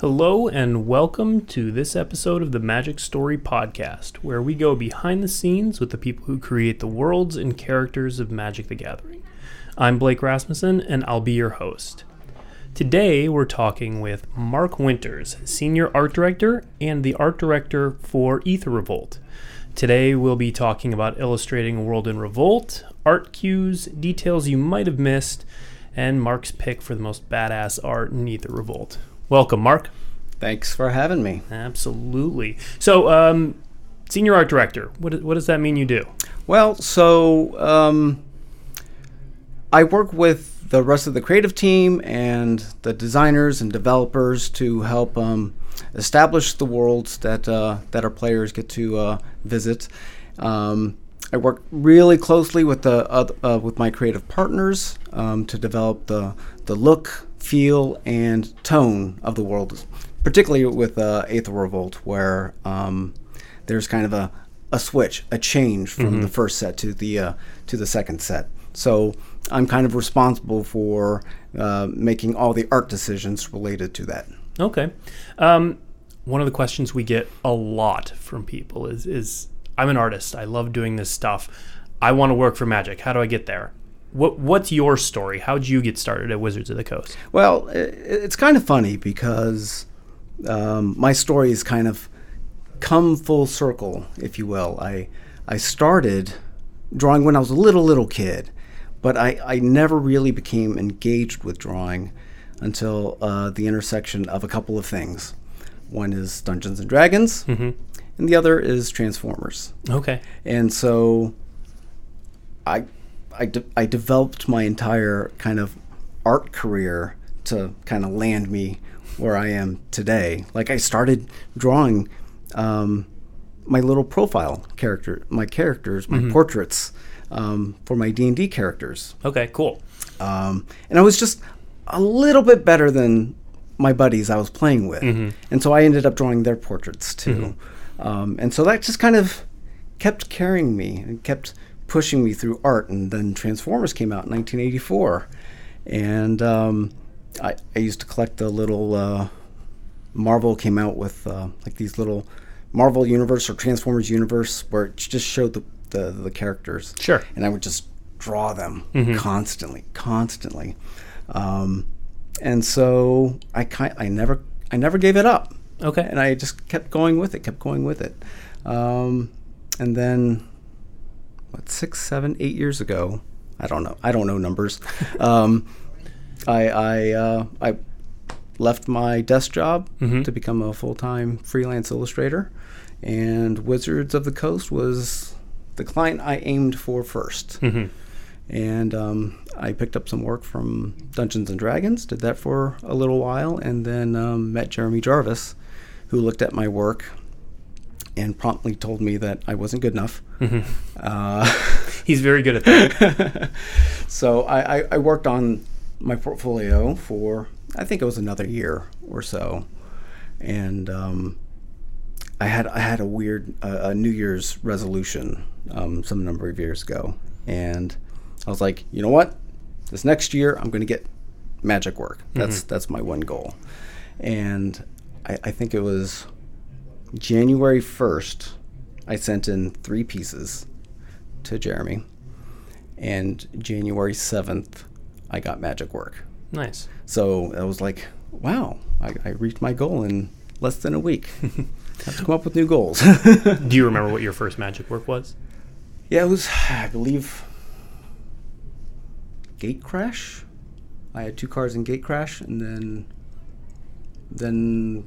Hello, and welcome to this episode of the Magic Story Podcast, where we go behind the scenes with the people who create the worlds and characters of Magic the Gathering. I'm Blake Rasmussen, and I'll be your host. Today, we're talking with Mark Winters, Senior Art Director and the Art Director for Aether Revolt. Today, we'll be talking about illustrating a world in Revolt, art cues, details you might have missed, and Mark's pick for the most badass art in Aether Revolt. Welcome, Mark. Thanks for having me. Absolutely. So, um, senior art director, what, what does that mean you do? Well, so um, I work with the rest of the creative team and the designers and developers to help um, establish the worlds that uh, that our players get to uh, visit. Um, I work really closely with the uh, with my creative partners um, to develop the the look, feel, and tone of the world, particularly with uh, Aether Revolt, where um, there's kind of a, a switch, a change from mm-hmm. the first set to the uh, to the second set. So I'm kind of responsible for uh, making all the art decisions related to that. Okay. Um, one of the questions we get a lot from people is is I'm an artist. I love doing this stuff. I want to work for Magic. How do I get there? What What's your story? How'd you get started at Wizards of the Coast? Well, it's kind of funny because um, my story is kind of come full circle, if you will. I I started drawing when I was a little little kid, but I, I never really became engaged with drawing until uh, the intersection of a couple of things. One is Dungeons and Dragons, mm-hmm. and the other is Transformers. Okay. And so I I, de- I developed my entire kind of art career to kind of land me where I am today. Like I started drawing um, my little profile character, my characters, my mm-hmm. portraits um, for my D and D characters. Okay, cool. Um, and I was just a little bit better than my buddies I was playing with, mm-hmm. and so I ended up drawing their portraits too. Mm-hmm. Um, and so that just kind of kept carrying me and kept pushing me through art. And then Transformers came out in 1984, and um, I, I, used to collect the little. Uh, Marvel came out with uh, like these little Marvel Universe or Transformers Universe where it just showed the the, the characters. Sure. And I would just draw them mm-hmm. constantly, constantly. Um, and so I kind I never I never gave it up. Okay. And I just kept going with it, kept going with it. Um, and then what six, seven, eight years ago, I don't know. I don't know numbers. um, I I uh, I left my desk job mm-hmm. to become a full time freelance illustrator, and Wizards of the Coast was the client I aimed for 1st mm-hmm. And um, I picked up some work from Dungeons and Dragons, did that for a little while, and then um, met Jeremy Jarvis, who looked at my work and promptly told me that I wasn't good enough. Mm-hmm. Uh, He's very good at that. so I, I, I, worked on my portfolio for, I think it was another year or so. And um, I had I had a weird uh, a New Year's resolution um, some number of years ago, and I was like, you know what, this next year I'm going to get magic work. That's mm-hmm. that's my one goal, and I, I think it was January first. I sent in three pieces to Jeremy, and January seventh, I got magic work. Nice. So I was like, wow, I, I reached my goal in less than a week. Have to come up with new goals. Do you remember what your first magic work was? Yeah, it was, I believe, Gatecrash. I had two cards in Gatecrash, and then, then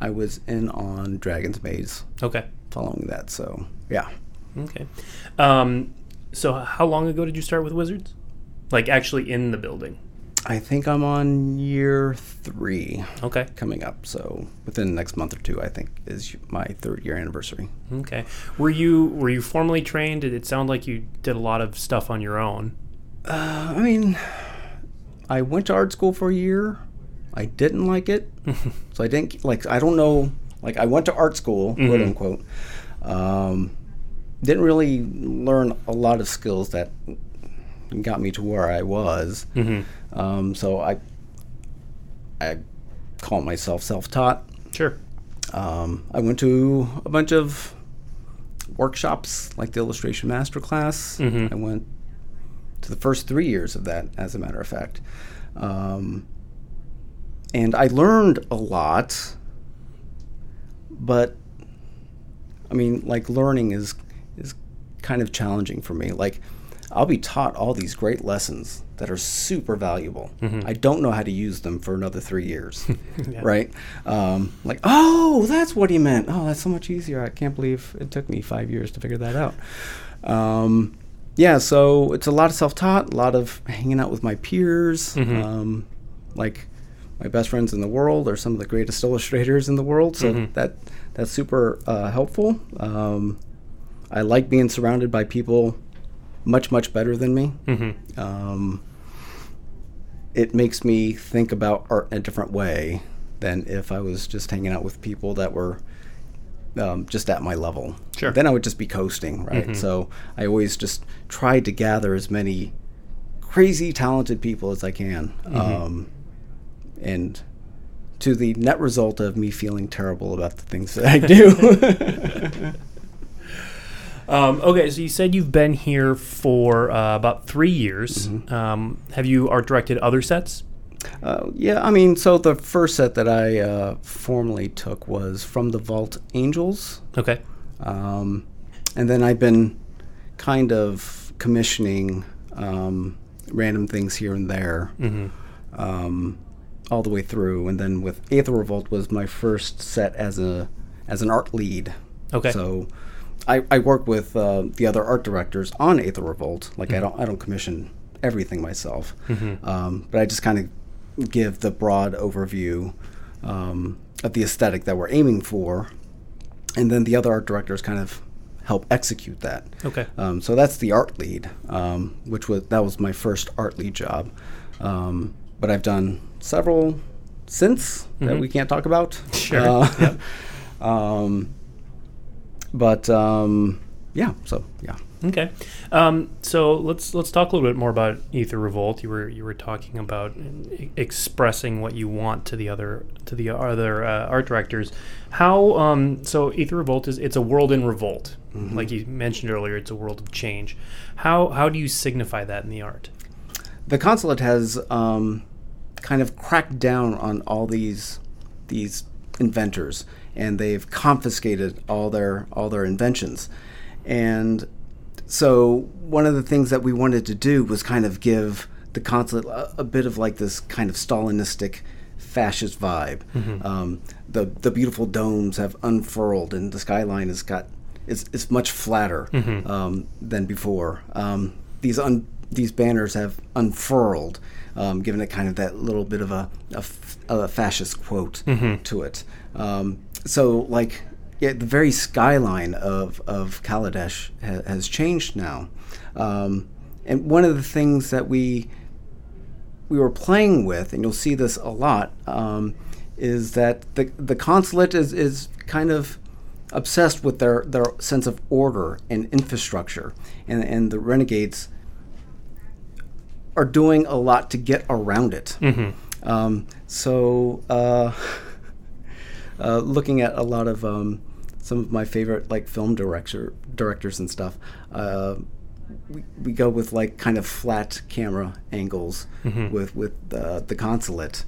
I was in on Dragon's Maze. Okay. Following that, so yeah. Okay. Um, so how long ago did you start with Wizards? Like actually in the building? I think I'm on year three. Okay. Coming up, so within the next month or two, I think is my third year anniversary. Okay. Were you were you formally trained? Did it sound like you did a lot of stuff on your own? Uh, I mean, I went to art school for a year. I didn't like it, so I didn't like. I don't know. Like I went to art school, mm-hmm. quote unquote. Um, didn't really learn a lot of skills that got me to where I was. Mm-hmm. Um, so I I call myself self-taught. Sure. Um, I went to a bunch of workshops, like the illustration masterclass. Mhm. I went to the first three years of that, as a matter of fact, um, and I learned a lot. But I mean, like learning is is kind of challenging for me. Like I'll be taught all these great lessons that are super valuable. I don't know how to use them for another three years, Yeah. right? Um, like, oh, that's what he meant. Oh, that's so much easier. I can't believe it took me five years to figure that out. Um, yeah, so it's a lot of self-taught, a lot of hanging out with my peers. Mhm. Um, like my best friends in the world are some of the greatest illustrators in the world, so Mhm. that that's super uh, helpful. Um, I like being surrounded by people much much better than me. hmm Um, it makes me think about art in a different way than if I was just hanging out with people that were um, just at my level. Sure. Then I would just be coasting, right? Mhm. So I always just tried to gather as many crazy talented people as I can. Um, and to the net result of me feeling terrible about the things that I do. Um, okay, so you said you've been here for uh, about three years. Mm-hmm. Um, have you art directed other sets? Uh, yeah, I mean, so the first set that I uh, formally took was from the Vault Angels, Okay. um, and then I've been kind of commissioning um, random things here and there, hmm um, all the way through. And then with Aether Revolt was my first set as a as an art lead. Okay. So I, I work with uh, the other art directors on Aether Revolt. Like Mm-hmm. I don't I don't commission everything myself, Mhm. um, but I just kind of give the broad overview um, of the aesthetic that we're aiming for, and then the other art directors kind of help execute that. Okay. Um, so that's the art lead, um, which was that was my first art lead job. Um, but I've done several since that Mhm. we can't talk about. Sure. Uh, Yep. um, but um, yeah, so yeah. Okay, um, so let's let's talk a little bit more about Aether Revolt. You were you were talking about e- expressing what you want to the other to the other uh, art directors. How um, so? Aether Revolt is it's a world in revolt, like you mentioned earlier. It's a world of change. How how do you signify that in the art? the consulate has um, kind of cracked down on all these these inventors, and they've confiscated all their all their inventions. And so one of the things that we wanted to do was kind of give the consulate a, a bit of like this kind of Stalinistic fascist vibe. Um, the the beautiful domes have unfurled, and the skyline has got it's, is much flatter um, than before. Um, these un, these banners have unfurled, um, giving it kind of that little bit of a, a, f- a fascist quote to it. Um, so like. Yeah, the very skyline of, of Kaladesh ha- has changed now. Um, and one of the things that we we were playing with, and you'll see this a lot, um, is that the the consulate is, is kind of obsessed with their, their sense of order and infrastructure, and and the renegades are doing a lot to get around it. Mm-hmm. Um, so, uh, uh, looking at a lot of um, some of my favorite like film director directors and stuff, uh, we, we go with like kind of flat camera angles Mhm. with with uh, the consulate.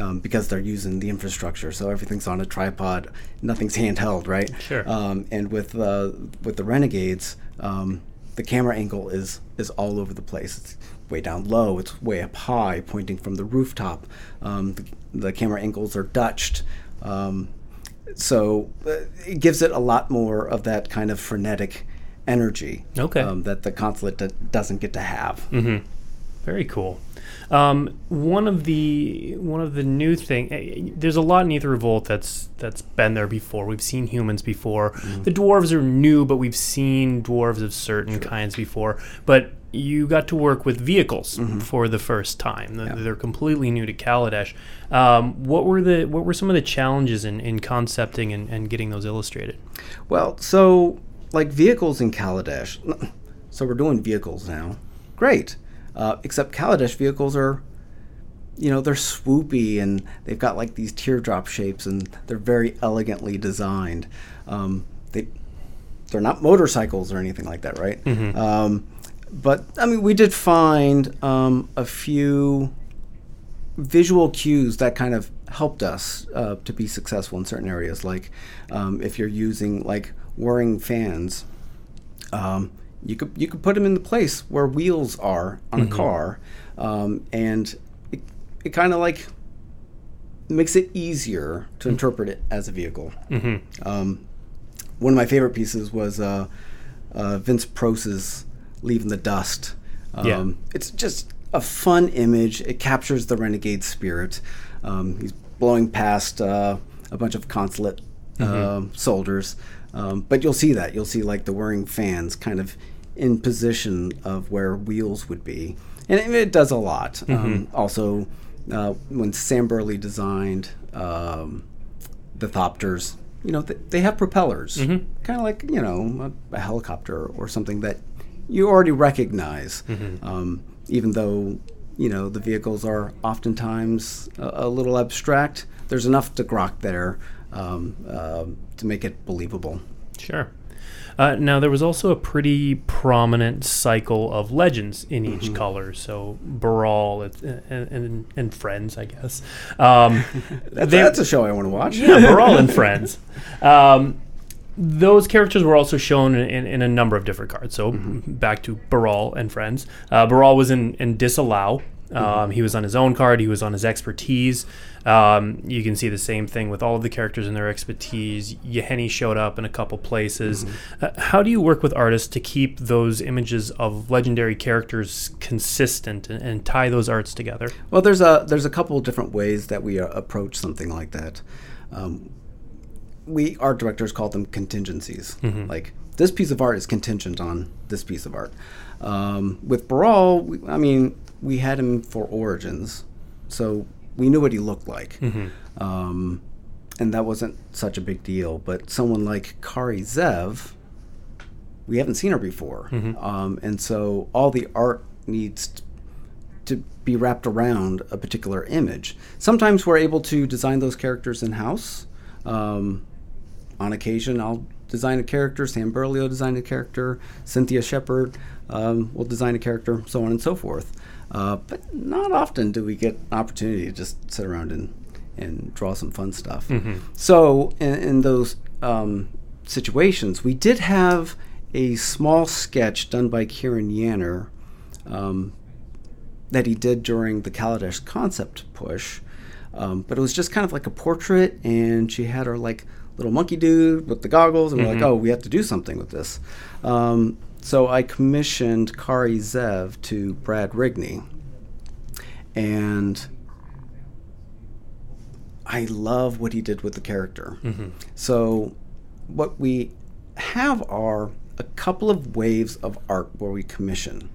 Um, because they're using the infrastructure, so everything's on a tripod, nothing's handheld, right? Sure. Um, and with uh, with the renegades, um, the camera angle is is all over the place. It's way down low. It's way up high, pointing from the rooftop. Um, the, the camera angles are Dutched. Um, so uh, it gives it a lot more of that kind of frenetic energy Okay. um, that the consulate d- doesn't get to have. Mm-hmm. Very cool. Um, one of the one of the new thing. There's a lot in Aether Revolt that's that's been there before. We've seen humans before. The dwarves are new, but we've seen dwarves of certain kinds before. But you got to work with vehicles for the first time. They're, they're completely new to Kaladesh. Um, what were the what were some of the challenges in, in concepting and, and getting those illustrated? Well, so like vehicles in Kaladesh. So we're doing vehicles now. Great. Uh, except Kaladesh vehicles are you know they're swoopy and they've got like these teardrop shapes and they're very elegantly designed. Um, they they're not motorcycles or anything like that, right? Um, but I mean, we did find um, a few visual cues that kind of helped us uh, to be successful in certain areas. Like um, if you're using like whirring fans, um, you could you could put them in the place where wheels are on a car, um, and it, it kind of like makes it easier to interpret it as a vehicle. Um, one of my favorite pieces was uh, uh, Vince Proce's "Leave in the Dust." Um, Yeah. It's just a fun image. It captures the renegade spirit. Um, he's blowing past uh, a bunch of consulate um soldiers, um, but you'll see that. You'll see like the whirring fans kind of in position of where wheels would be, and it, it does a lot. Um, also, uh, when Sam Burley designed um, the Thopters, you know, th- they have propellers, kind of like you know a, a helicopter or something that you already recognize, um, even though you know the vehicles are oftentimes a, a little abstract. There's enough to grok there um, uh, to make it believable. Sure. Uh, now there was also a pretty prominent cycle of legends in each Mm-hmm. color. So Baral and, and and friends, I guess. Um, That's, they- that's a show I want to watch. yeah, Baral and friends. Um, those characters were also shown in, in, in a number of different cards. So back to Baral and friends. Uh, Baral was in, in disallow. Um, He was on his own card. He was on his expertise. Um, you can see the same thing with all of the characters and their expertise. Yahenni showed up in a couple places. Uh, how do you work with artists to keep those images of legendary characters consistent and, and tie those arts together? Well, there's a there's a couple of different ways that we uh, approach something like that. Um, we art directors call them contingencies. Like this piece of art is contingent on this piece of art. Um, with Baral, we, I mean, we had him for Origins, so we knew what he looked like, um, and that wasn't such a big deal. But someone like Kari Zev, we haven't seen her before, um, and so all the art needs to be wrapped around a particular image. Sometimes we're able to design those characters in house. Um, on occasion, I'll design a character. Sam Burley designed a character. Cynthia Sheppard um, will design a character, so on and so forth. Uh, but not often do we get an opportunity to just sit around and, and draw some fun stuff. So, in, in those um, situations, we did have a small sketch done by Kieran Yanner um, that he did during the Kaladesh concept push. Um, but it was just kind of like a portrait, and she had her like little monkey dude with the goggles, and we're like, oh, we have to do something with this. Um, so I commissioned Kari Zev to Brad Rigney, and I love what he did with the character. So what we have are a couple of waves of art where we commission.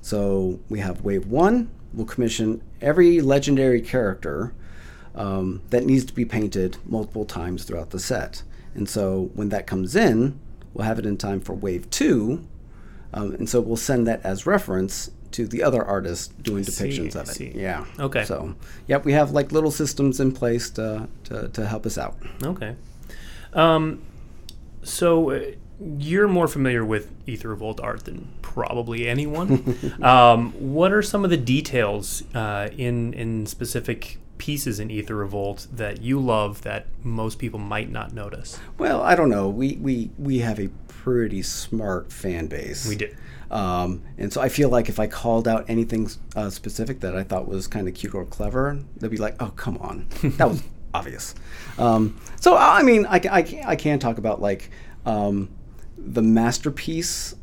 So we have wave one, we'll commission every legendary character um, that needs to be painted multiple times throughout the set. And so when that comes in, we'll have it in time for wave two. Um, and so we'll send that as reference to the other artists doing see, depictions I of it. see. Yeah. Okay. So, yep, we have like little systems in place to, to, to help us out. Okay. Um, so uh, you're more familiar with Aether Revolt art than probably anyone. um, what are some of the details uh, in in specific pieces in Aether Revolt that you love that most people might not notice? Well, I don't know. We we we have a pretty smart fan base. We do. Um, and so I feel like if I called out anything uh, specific that I thought was kind of cute or clever, they'd be like, "Oh, come on, that was obvious." Um, so I mean, I, I, I can talk about like um, the masterpiece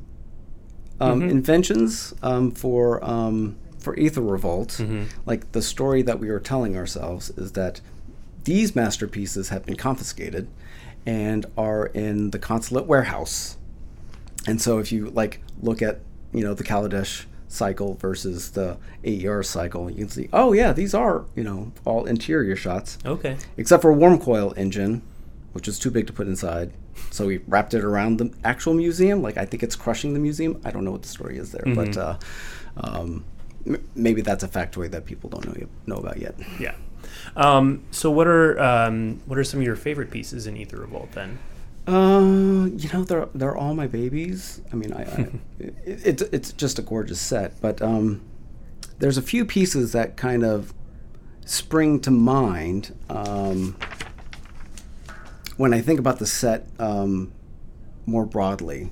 um, inventions um, for um, for Aether Revolt. Like the story that we were telling ourselves is that these masterpieces have been confiscated and are in the consulate warehouse. And so if you like look at, you know, the Kaladesh cycle versus the AER cycle, you can see, oh yeah, these are, you know, all interior shots. Okay. Except for a Wurmcoil Engine, which was too big to put inside. So we wrapped it around the actual museum. Like I think it's crushing the museum. I don't know what the story is there, but uh, um, maybe that's a factoid that people don't know know about yet. Yeah. Um, so what are um, what are some of your favorite pieces in Aether Revolt then? Uh, you know, they're they're all my babies. I mean, I, I it, it's it's just a gorgeous set, but um, there's a few pieces that kind of spring to mind um, when I think about the set um, more broadly.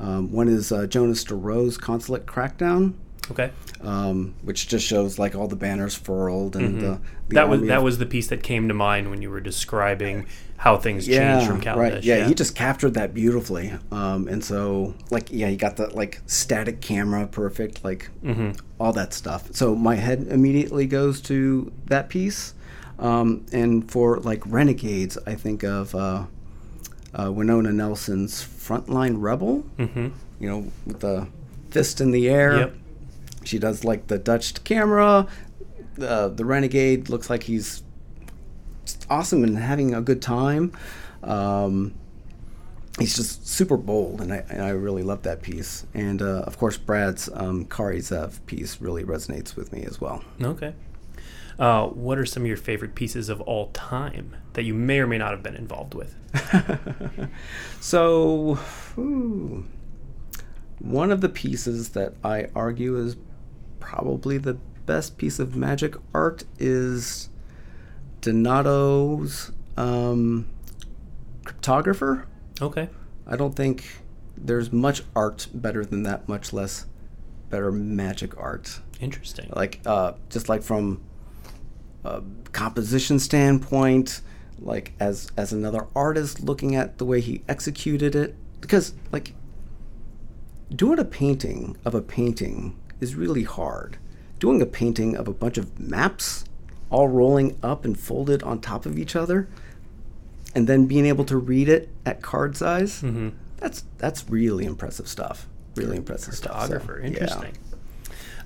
Um, one is uh, Jonas De Ro's Consulate Crackdown, Okay. um, which just shows like all the banners furled and the, the Mm-hmm. That was that was the piece that came to mind when you were describing how things changed from Kaladesh. Right. Yeah, he just captured that beautifully. Um, and so, like, yeah, he got the like static camera perfect, like Mm-hmm. all that stuff. So my head immediately goes to that piece. Um, and for like renegades, I think of uh, uh, Winona Nelson's Frontline Rebel. Mm-hmm. You know, with the fist in the air. Yep. She does like the Dutch camera. Uh, the renegade looks like he's awesome and having a good time. Um, he's just super bold, and I, and I really love that piece. And uh, of course, Brad's um, Kari Zev piece really resonates with me as well. Okay. Uh, what are some of your favorite pieces of all time that you may or may not have been involved with? So, ooh, one of the pieces that I argue is probably the best piece of magic art is Donato's um, Cartographer. Okay. I don't think there's much art better than that, much less better magic art. Interesting. Like, uh, just like from a composition standpoint, like as as another artist looking at the way he executed it, because like doing a painting of a painting is really hard. Doing a painting of a bunch of maps all rolling up and folded on top of each other and then being able to read it at card size Mm-hmm. that's that's really impressive stuff really impressive stuff so, Photographer. yeah. Interesting.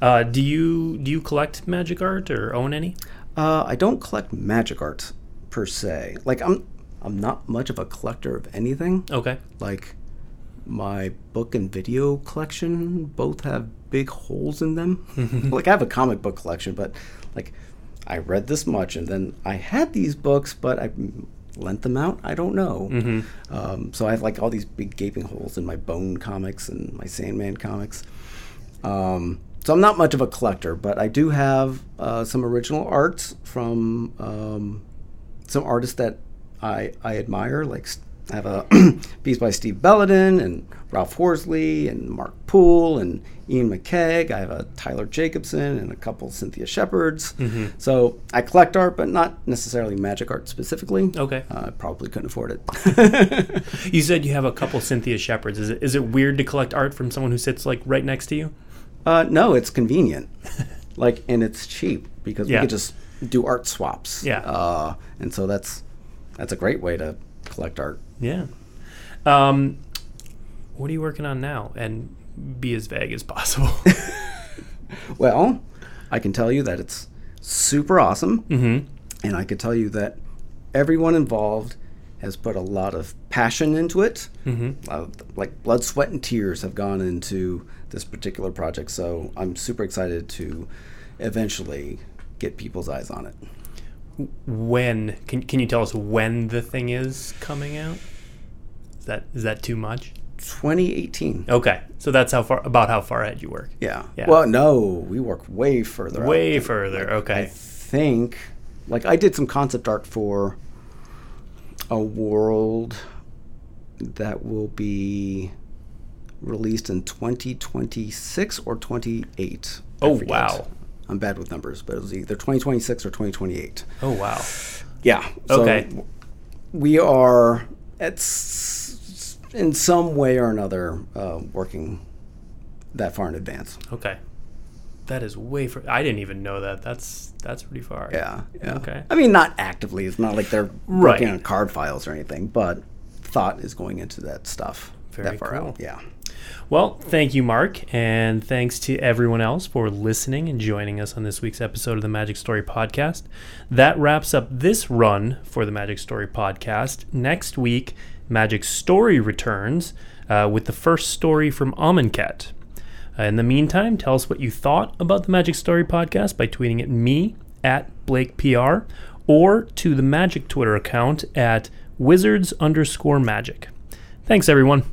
Uh, do you do you collect magic art or own any? uh, i don't collect magic art per se like i'm i'm not much of a collector of anything Okay. like my book and video collection both have big holes in them. Like i have a comic book collection but like i read this much and then i had these books but i lent them out i don't know. Um, so i have like all these big gaping holes in my bone comics and my sandman comics. Um, so i'm not much of a collector but i do have uh, some original arts from um, some artists that I, I admire. Like I have a piece by Steve Belledin and Ralph Horsley and Mark Poole and Iain McCaig. I have a Tyler Jacobson and a couple Cynthia Sheppards. So I collect art, but not necessarily magic art specifically. Okay. Uh, I probably couldn't afford it. You said you have a couple Cynthia Sheppards. Is it is it weird to collect art from someone who sits like right next to you? uh, no, it's convenient. like, and it's cheap because Yeah. we could just do art swaps. Yeah. Uh, and so that's that's a great way to collect art. Yeah. Um, what are you working on now? And be as vague as possible. Well, I can tell you that it's super awesome, mm-hmm. and I can tell you that everyone involved has put a lot of passion into it. Mm-hmm. Uh, like blood, sweat, and tears have gone into this particular project. So I'm super excited to eventually get people's eyes on it. When can can you tell us when the thing is coming out? Is that is that too much? 2018. Okay, so that's how far about how far ahead you work. Yeah. Yeah. Well, no, we work way further. out. Way further. I Okay. think, like, I did some concept art for a world that will be released in 2026 or 28. Oh, wow. I'm bad with numbers, but it was either 2026 or 2028. Oh wow. Yeah. So Okay. We are at s- in some way or another uh, working that far in advance. Okay. That is way far. I didn't even know that. That's that's pretty far. Yeah, yeah. Okay. I mean, not actively. It's not like they're Right. working on card files or anything, but thought is going into that stuff Very that far cool. out. Yeah. Well, thank you, Mark, and thanks to everyone else for listening and joining us on this week's episode of the Magic Story Podcast. That wraps up this run for the Magic Story Podcast. Next week, Magic Story returns uh, with the first story from Amonkhet. Uh, in the meantime, tell us what you thought about the Magic Story podcast by tweeting at me at BlakePR or to the Magic Twitter account at wizards underscore magic. Thanks, everyone.